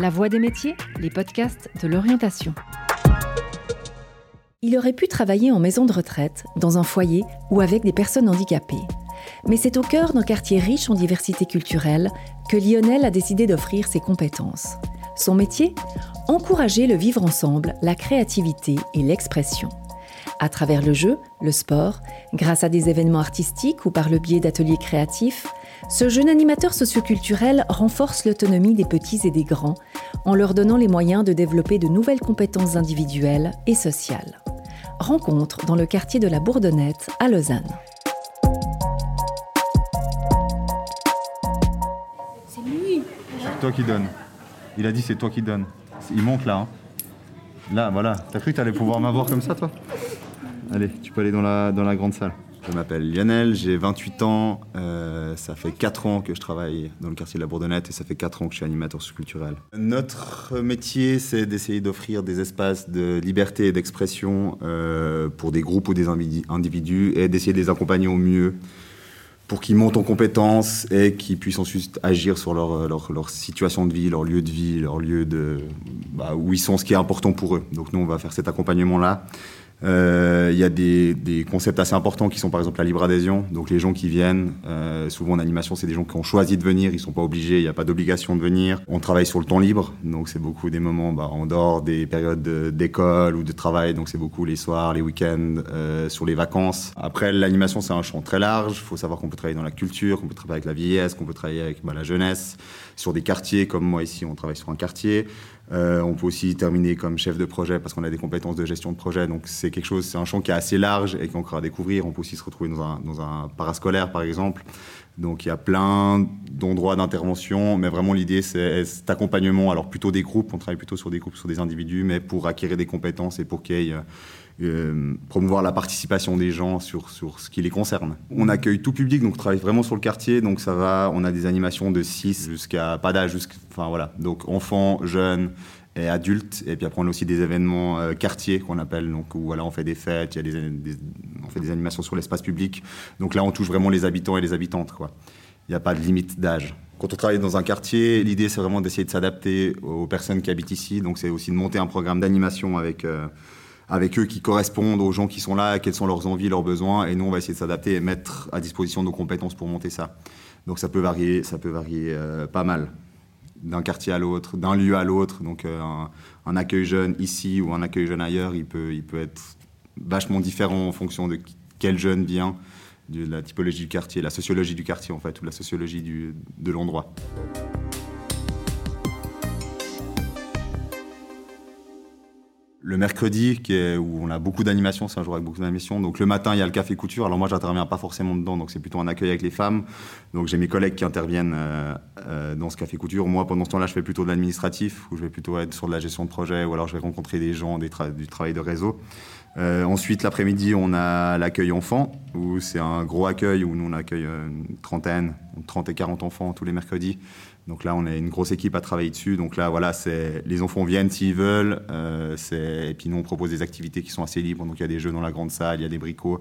La Voix des métiers, les podcasts de l'orientation. Il aurait pu travailler en maison de retraite, dans un foyer ou avec des personnes handicapées. Mais c'est au cœur d'un quartier riche en diversité culturelle que Lionel a décidé d'offrir ses compétences. Son métier? Encourager le vivre ensemble, la créativité et l'expression. À travers le jeu, le sport, grâce à des événements artistiques ou par le biais d'ateliers créatifs, ce jeune animateur socioculturel renforce l'autonomie des petits et des grands en leur donnant les moyens de développer de nouvelles compétences individuelles et sociales. Rencontre dans le quartier de la Bourdonnette à Lausanne. C'est lui. C'est toi qui donne. Il a dit c'est toi qui donne. Il monte là. hein. Là, voilà. T'as cru que t'allais pouvoir m'avoir comme ça, toi? Allez, tu peux aller dans la, dans la grande salle. Je m'appelle Lionel, j'ai 28 ans. euh, ça fait 4 ans que je travaille dans le quartier de la Bourdonnette et ça fait 4 ans que je suis animateur culturel. Notre métier, c'est d'essayer d'offrir des espaces de liberté et d'expression euh, pour des groupes ou des individus- et d'essayer de les accompagner au mieux pour qu'ils montent en compétences et qu'ils puissent ensuite agir sur leur, leur, leur situation de vie, leur lieu de vie, leur lieu de bah, où ils sont, ce qui est important pour eux. Donc nous, on va faire cet accompagnement-là. Euh, Il y a des, des concepts assez importants qui sont par exemple la libre adhésion. Donc les gens qui viennent, euh, souvent en animation, c'est des gens qui ont choisi de venir, ils sont pas obligés, il n'y a pas d'obligation de venir. On travaille sur le temps libre, donc c'est beaucoup des moments bah, en dehors des périodes de- d'école ou de travail, donc c'est beaucoup les soirs, les week-ends, euh, sur les vacances. Après, l'animation, c'est un champ très large. Il faut savoir qu'on peut travailler dans la culture, qu'on peut travailler avec la vieillesse, qu'on peut travailler avec bah, la jeunesse, sur des quartiers, comme moi ici, on travaille sur un quartier. Euh, on peut aussi terminer comme chef de projet parce qu'on a des compétences de gestion de projet. Donc c'est quelque chose, c'est un champ qui est assez large et est encore à découvrir. On peut aussi se retrouver dans un, dans un parascolaire, par exemple. Donc il y a plein d'endroits d'intervention, mais vraiment l'idée c'est cet accompagnement. Alors plutôt des groupes, on travaille plutôt sur des groupes, sur des individus, mais pour acquérir des compétences et pour qu'il y ait euh, promouvoir la participation des gens sur, sur ce qui les concerne. On accueille tout public, donc on travaille vraiment sur le quartier, donc ça va, on a des animations de 6 jusqu'à pas d'âge, jusqu'à- enfin voilà, donc enfants, jeunes et adultes, et puis après on a aussi des événements euh, quartiers qu'on appelle, donc où voilà, on fait des fêtes, il y a des, des- on fait des animations sur l'espace public, donc là on touche vraiment les habitants et les habitantes, quoi. Il n'y a pas de limite d'âge. Quand on travaille dans un quartier, l'idée c'est vraiment d'essayer de s'adapter aux personnes qui habitent ici, donc c'est aussi de monter un programme d'animation avec euh, avec eux qui correspondent aux gens qui sont là, quelles sont leurs envies, leurs besoins, et nous on va essayer de s'adapter et mettre à disposition nos compétences pour monter ça. Donc ça peut varier, ça peut varier euh, pas mal d'un quartier à l'autre, d'un lieu à l'autre. Donc euh, un, accueil jeune ici ou un accueil jeune ailleurs, il peut, il peut être vachement différent en fonction de quel jeune vient, de la typologie du quartier, la sociologie du quartier en fait, ou la sociologie de l'endroit. Le mercredi, où on a beaucoup d'animations, c'est un jour avec beaucoup d'animations. Donc le matin, il y a le café couture. Alors moi, j'interviens pas forcément dedans, donc c'est plutôt un accueil avec les femmes. Donc j'ai mes collègues qui interviennent euh, euh, dans ce café couture. Moi, pendant ce temps-là, je fais plutôt de l'administratif, où je vais plutôt être sur de la gestion de projet, ou alors je vais rencontrer des gens, du travail de réseau. Euh, ensuite, l'après-midi, on a l'accueil enfant, où c'est un gros accueil, où nous, on accueille une trentaine, entre 30 et 40 enfants tous les mercredis. Donc là, on est une grosse équipe à travailler dessus. Donc là, voilà, c'est les enfants viennent s'ils veulent. Euh, et puis nous, on propose des activités qui sont assez libres. Donc il y a des jeux dans la grande salle, il y a des bricots,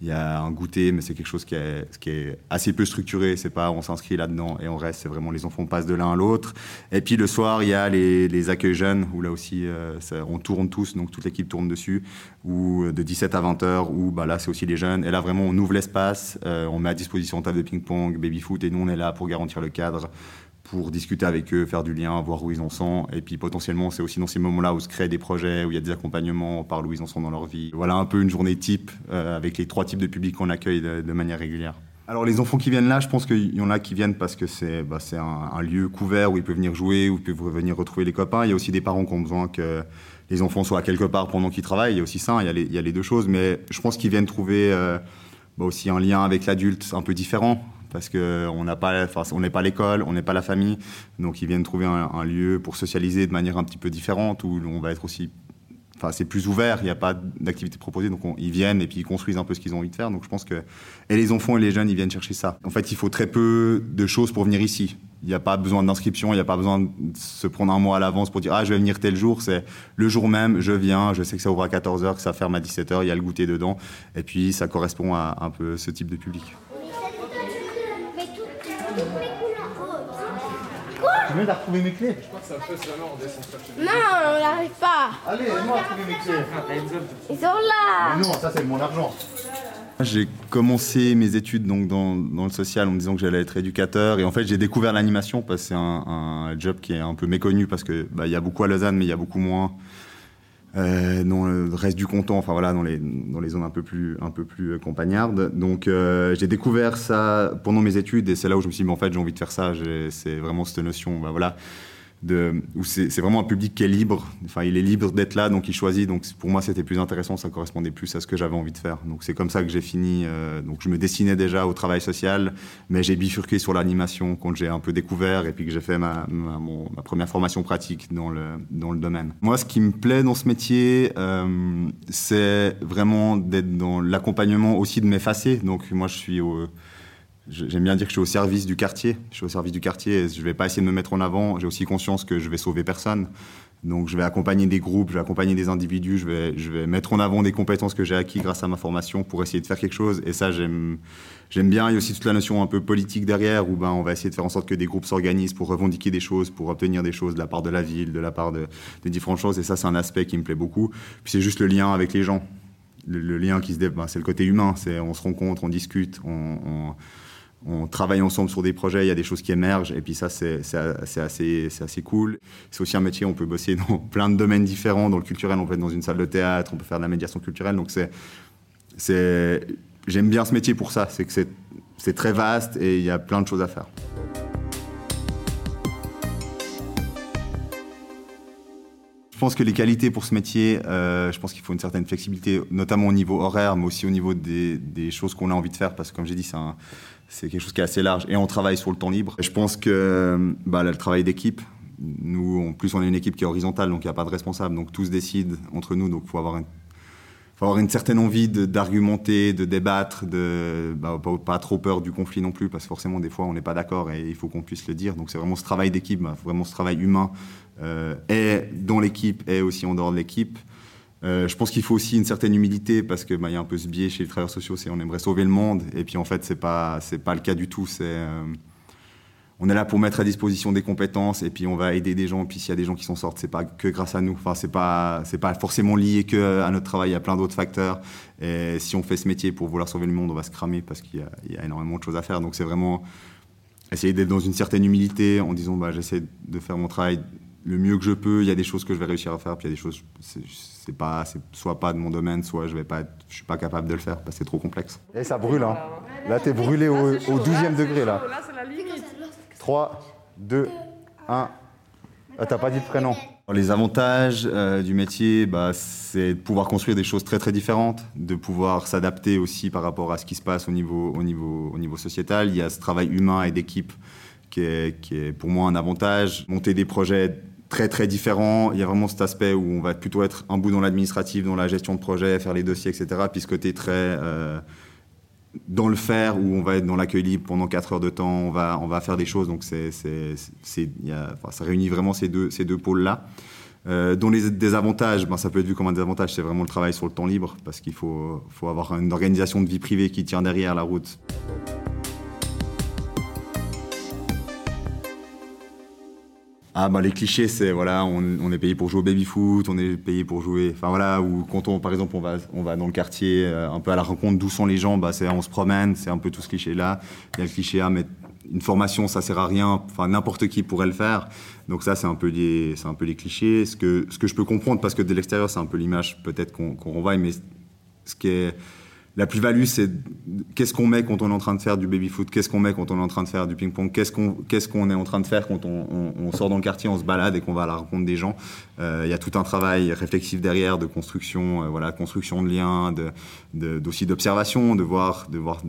il y a un goûter, mais c'est quelque chose qui est, qui est assez peu structuré. C'est pas on s'inscrit là-dedans et on reste. C'est vraiment les enfants passent de l'un à l'autre. Et puis le soir, il y a les, les accueils jeunes où là aussi, euh, on tourne tous, donc toute l'équipe tourne dessus, ou euh, de 17 à 20 heures, où bah, là, c'est aussi les jeunes. Et là, vraiment, on ouvre l'espace, euh, on met à disposition table de ping-pong, baby-foot, et nous, on est là pour garantir le cadre pour discuter avec eux, faire du lien, voir où ils en sont. Et puis potentiellement, c'est aussi dans ces moments-là où se créent des projets, où il y a des accompagnements, parle où ils en sont dans leur vie. Voilà un peu une journée type euh, avec les trois types de publics qu'on accueille de, manière régulière. Alors les enfants qui viennent là, je pense qu'il y en a qui viennent parce que c'est bah, un, un lieu couvert où ils peuvent venir jouer, où ils peuvent venir retrouver les copains. Il y a aussi des parents qui ont besoin que les enfants soient quelque part pendant qu'ils travaillent. Il y a aussi ça, il y a les, il y a les deux choses. Mais je pense qu'ils viennent trouver euh, bah, aussi un lien avec l'adulte un peu différent parce qu'on n'est pas l'école, on n'est pas la famille, donc ils viennent trouver un, lieu pour socialiser de manière un petit peu différente où on va être aussi, enfin c'est plus ouvert, il n'y a pas d'activité proposée, donc on, ils viennent et puis ils construisent un peu ce qu'ils ont envie de faire. Donc je pense que et les enfants et les jeunes ils viennent chercher ça. En fait, il faut très peu de choses pour venir ici. Il n'y a pas besoin d'inscription, il n'y a pas besoin de se prendre un mois à l'avance pour dire ah je vais venir tel jour. C'est le jour même, je viens, je sais que ça ouvre à 14h, que ça ferme à 17h, il y a le goûter dedans, et puis ça correspond à un peu ce type de public. Quoi Tu viens de retrouver mes clés Non, on n'arrive pas. Allez, aide-moi à trouver mes clés. Ils sont là. Non, ça c'est mon argent. J'ai commencé mes études donc dans, dans, le social en me disant que j'allais être éducateur et en fait j'ai découvert l'animation parce que c'est un, un, job qui est un peu méconnu parce que bah, il y a beaucoup à Lausanne mais il y a beaucoup moins euh, dans le reste du canton, enfin voilà, dans les, dans les zones un peu plus, un peu plus campagnardes. Donc euh, j'ai découvert ça pendant mes études et c'est là où je me suis dit, mais en fait j'ai envie de faire ça. C'est vraiment cette notion, bah, voilà, de, où c'est vraiment un public qui est libre. Enfin, il est libre d'être là, donc il choisit. Donc pour moi, c'était plus intéressant, ça correspondait plus à ce que j'avais envie de faire. Donc c'est comme ça que j'ai fini. Euh, donc je me dessinais déjà au travail social, mais j'ai bifurqué sur l'animation quand j'ai un peu découvert et puis que j'ai fait ma, première formation pratique dans le, dans le domaine. Moi, ce qui me plaît dans ce métier, euh, c'est vraiment d'être dans l'accompagnement aussi de m'effacer. Donc moi, je suis au J'aime bien dire que je suis au service du quartier. Je suis au service du quartier je ne vais pas essayer de me mettre en avant. J'ai aussi conscience que je vais sauver personne. Donc je vais accompagner des groupes, je vais accompagner des individus, je vais, je vais mettre en avant des compétences que j'ai acquises grâce à ma formation pour essayer de faire quelque chose. Et ça, j'aime bien. Il y a aussi toute la notion un peu politique derrière où ben, on va essayer de faire en sorte que des groupes s'organisent pour revendiquer des choses, pour obtenir des choses de la part de la ville, de la part de, différentes choses. Et ça, c'est un aspect qui me plaît beaucoup. Puis c'est juste le lien avec les gens. Le, lien qui se développe, ben, c'est le côté humain. On se rencontre, on discute, on on travaille ensemble sur des projets, il y a des choses qui émergent, et puis ça, c'est assez, cool. C'est aussi un métier, on peut bosser dans plein de domaines différents. Dans le culturel, on peut être dans une salle de théâtre, on peut faire de la médiation culturelle. Donc, c'est, j'aime bien ce métier pour ça, c'est que c'est très vaste et il y a plein de choses à faire. Je pense que les qualités pour ce métier, euh, je pense qu'il faut une certaine flexibilité, notamment au niveau horaire, mais aussi au niveau des, choses qu'on a envie de faire, parce que comme j'ai dit, c'est quelque chose qui est assez large et on travaille sur le temps libre. Je pense que bah, le travail d'équipe, nous, en plus, on est une équipe qui est horizontale, donc il n'y a pas de responsable, donc tous décident entre nous, donc il faut avoir, un, faut avoir une certaine envie d'argumenter, de, débattre, de bah, pas, trop peur du conflit non plus, parce que forcément, des fois, on n'est pas d'accord et il faut qu'on puisse le dire. Donc c'est vraiment ce travail d'équipe, bah, vraiment ce travail humain, euh, et dans l'équipe et aussi en dehors de l'équipe. Euh, je pense qu'il faut aussi une certaine humilité parce que bah, y a un peu ce biais chez les travailleurs sociaux, c'est on aimerait sauver le monde et puis en fait c'est pas c'est pas le cas du tout. C'est euh, on est là pour mettre à disposition des compétences et puis on va aider des gens. Et puis s'il y a des gens qui s'en sortent, c'est pas que grâce à nous. Enfin c'est pas c'est pas forcément lié que à notre travail. Il y a plein d'autres facteurs. Et si on fait ce métier pour vouloir sauver le monde, on va se cramer parce qu'il y, y, a énormément de choses à faire. Donc c'est vraiment essayer d'être dans une certaine humilité en disant bah j'essaie de faire mon travail le mieux que je peux. Il y a des choses que je vais réussir à faire, puis il y a des choses, c'est pas, soit pas de mon domaine, soit je vais pas, je suis pas capable de le faire parce que c'est trop complexe. Et ça brûle, hein. Là, t'es brûlé au, 12e degré, là. Là, c'est la limite. 3, 2, 1. Ah, t'as pas dit le prénom. Les avantages euh, du métier, bah, c'est de pouvoir construire des choses très très différentes, de pouvoir s'adapter aussi par rapport à ce qui se passe au niveau, au niveau, au niveau sociétal. Il y a ce travail humain et d'équipe qui est, qui est pour moi un avantage. Monter des projets très très différent. Il y a vraiment cet aspect où on va plutôt être un bout dans l'administratif, dans la gestion de projet, faire les dossiers, etc. Puis ce côté très euh, dans le faire, où on va être dans l'accueil libre pendant 4 heures de temps, on va, on va faire des choses. Donc c'est, ça réunit vraiment ces deux, ces deux pôles-là. Euh, dont les désavantages, ben, ça peut être vu comme un désavantage, c'est vraiment le travail sur le temps libre, parce qu'il faut, faut avoir une organisation de vie privée qui tient derrière la route. Ah bah les clichés c'est voilà on, est payé pour jouer au baby foot, on est payé pour jouer enfin voilà ou quand on par exemple on va on va dans le quartier euh, un peu à la rencontre d'où sont les gens bah c'est on se promène c'est un peu tout ce cliché là il y a le cliché ah mais une formation ça sert à rien enfin n'importe qui pourrait le faire. Donc ça c'est un peu les c'est un peu les clichés. Ce que ce que je peux comprendre parce que de l'extérieur c'est un peu l'image peut-être qu'on qu'on renvoie mais ce qui est la plus-value, c'est qu'est-ce qu'on met quand on est en train de faire du baby-foot, qu'est-ce qu'on met quand on est en train de faire du ping-pong, qu'est-ce qu'on qu'est-ce qu'on est en train de faire quand on, sort dans le quartier, on se balade et qu'on va à la rencontre des gens. Euh, il y a tout un travail réflexif derrière, de construction, euh, voilà, construction de liens, de, de d'observation, de voir, de voir,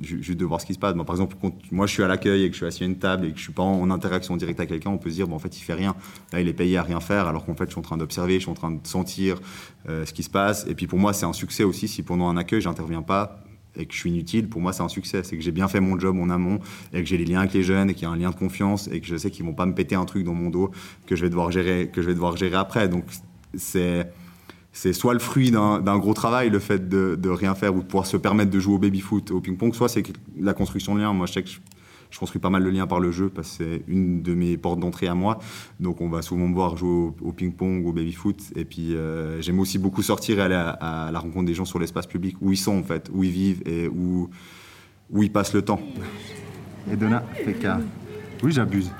juste de voir ce qui se passe. Moi, par exemple, quand moi je suis à l'accueil et que je suis assis à une table et que je suis pas en, interaction directe avec quelqu'un, on peut se dire, bon, en fait, il fait rien. Là, il est payé à rien faire, alors qu'en fait, je suis en train d'observer, je suis en train de sentir euh, ce qui se passe. Et puis pour moi, c'est un succès aussi si pendant un accueil, j'interviens pas et que je suis inutile, pour moi, c'est un succès. C'est que j'ai bien fait mon job en amont et que j'ai les liens avec les jeunes et qu'il y a un lien de confiance et que je sais qu'ils vont pas me péter un truc dans mon dos que je vais devoir gérer, que je vais devoir gérer après. Donc, c'est c'est soit le fruit d'un gros travail, le fait de, de, rien faire ou de pouvoir se permettre de jouer au baby-foot, au ping-pong, soit c'est la construction de liens. Moi, je sais que je construis pas mal de liens par le jeu parce que c'est une de mes portes d'entrée à moi. Donc on va souvent me voir jouer au, ping-pong, au baby-foot. Et puis euh, j'aime aussi beaucoup sortir et aller à, la rencontre des gens sur l'espace public, où ils sont en fait, où ils vivent et où, où ils passent le temps. Et Donna fait qu'à... Oui, j'abuse.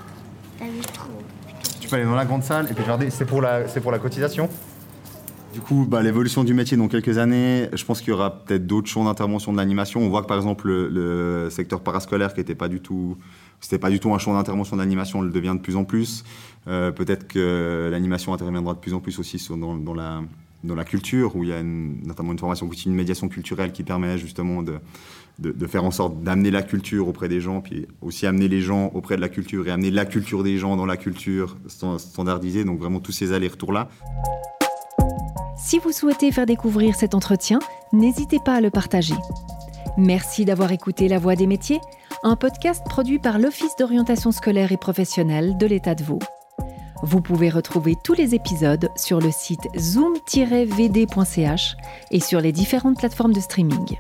Tu peux aller dans la grande salle et puis regarder, c'est pour la, c'est pour la cotisation? Du coup, bah, l'évolution du métier dans quelques années, je pense qu'il y aura peut-être d'autres champs d'intervention de l'animation. On voit que par exemple le, secteur parascolaire qui n'était pas du tout, c'était pas du tout un champ d'intervention de l'animation, le devient de plus en plus. Euh, peut-être que l'animation interviendra de plus en plus aussi dans, la, dans la culture, où il y a notamment une formation continue de médiation culturelle qui permet justement de, de, faire en sorte d'amener la culture auprès des gens, puis aussi amener les gens auprès de la culture et amener la culture des gens dans la culture standardisée. Donc vraiment tous ces allers-retours-là. Si vous souhaitez faire découvrir cet entretien, n'hésitez pas à le partager. Merci d'avoir écouté La Voix des métiers, un podcast produit par l'Office d'orientation scolaire et professionnelle de l'État de Vaud. Vous pouvez retrouver tous les épisodes sur le site zoom-vd.ch et sur les différentes plateformes de streaming.